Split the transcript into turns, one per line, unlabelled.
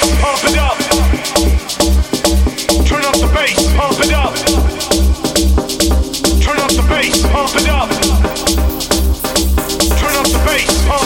Turn up the bass, pump it up. Turn up the bass, pump it up.